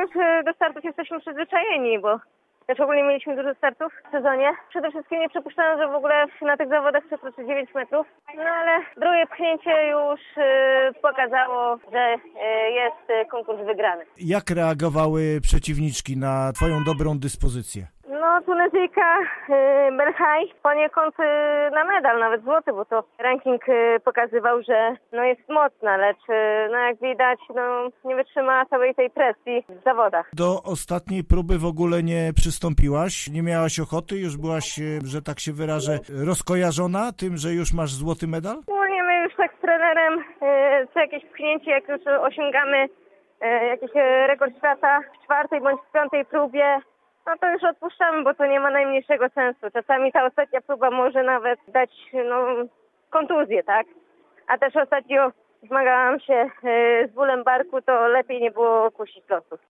już e, do startów jesteśmy przyzwyczajeni, bo też ogólnie mieliśmy dużo startów w sezonie. Przede wszystkim nie przypuszczano, że w ogóle na tych zawodach przekroczy 9 metrów. No ale drugie pchnięcie już e, pokazało, że e, jest konkurs wygrany. Jak reagowały przeciwniczki na twoją dobrą dyspozycję? No, Tunezyjka e, Belhaj poniekąd e, na medal, nawet złoty, bo to ranking e, pokazywał, że no jest mocna, lecz no jak widać, no nie wytrzymała całej tej presji w zawodach. Do ostatniej próby w ogóle nie przystąpiłaś? Nie miałaś ochoty? Już byłaś, że tak się wyrażę, rozkojarzona tym, że już masz złoty medal? Ogólnie my już tak z trenerem co jakieś pchnięcie, jak już osiągamy jakiś rekord świata w czwartej bądź w piątej próbie, no to już odpuszczamy, bo to nie ma najmniejszego sensu. Czasami ta ostatnia próba może nawet dać no, kontuzję, tak? A też ostatnio zmagałam się e, z bólem barku, to lepiej nie było kusić losów.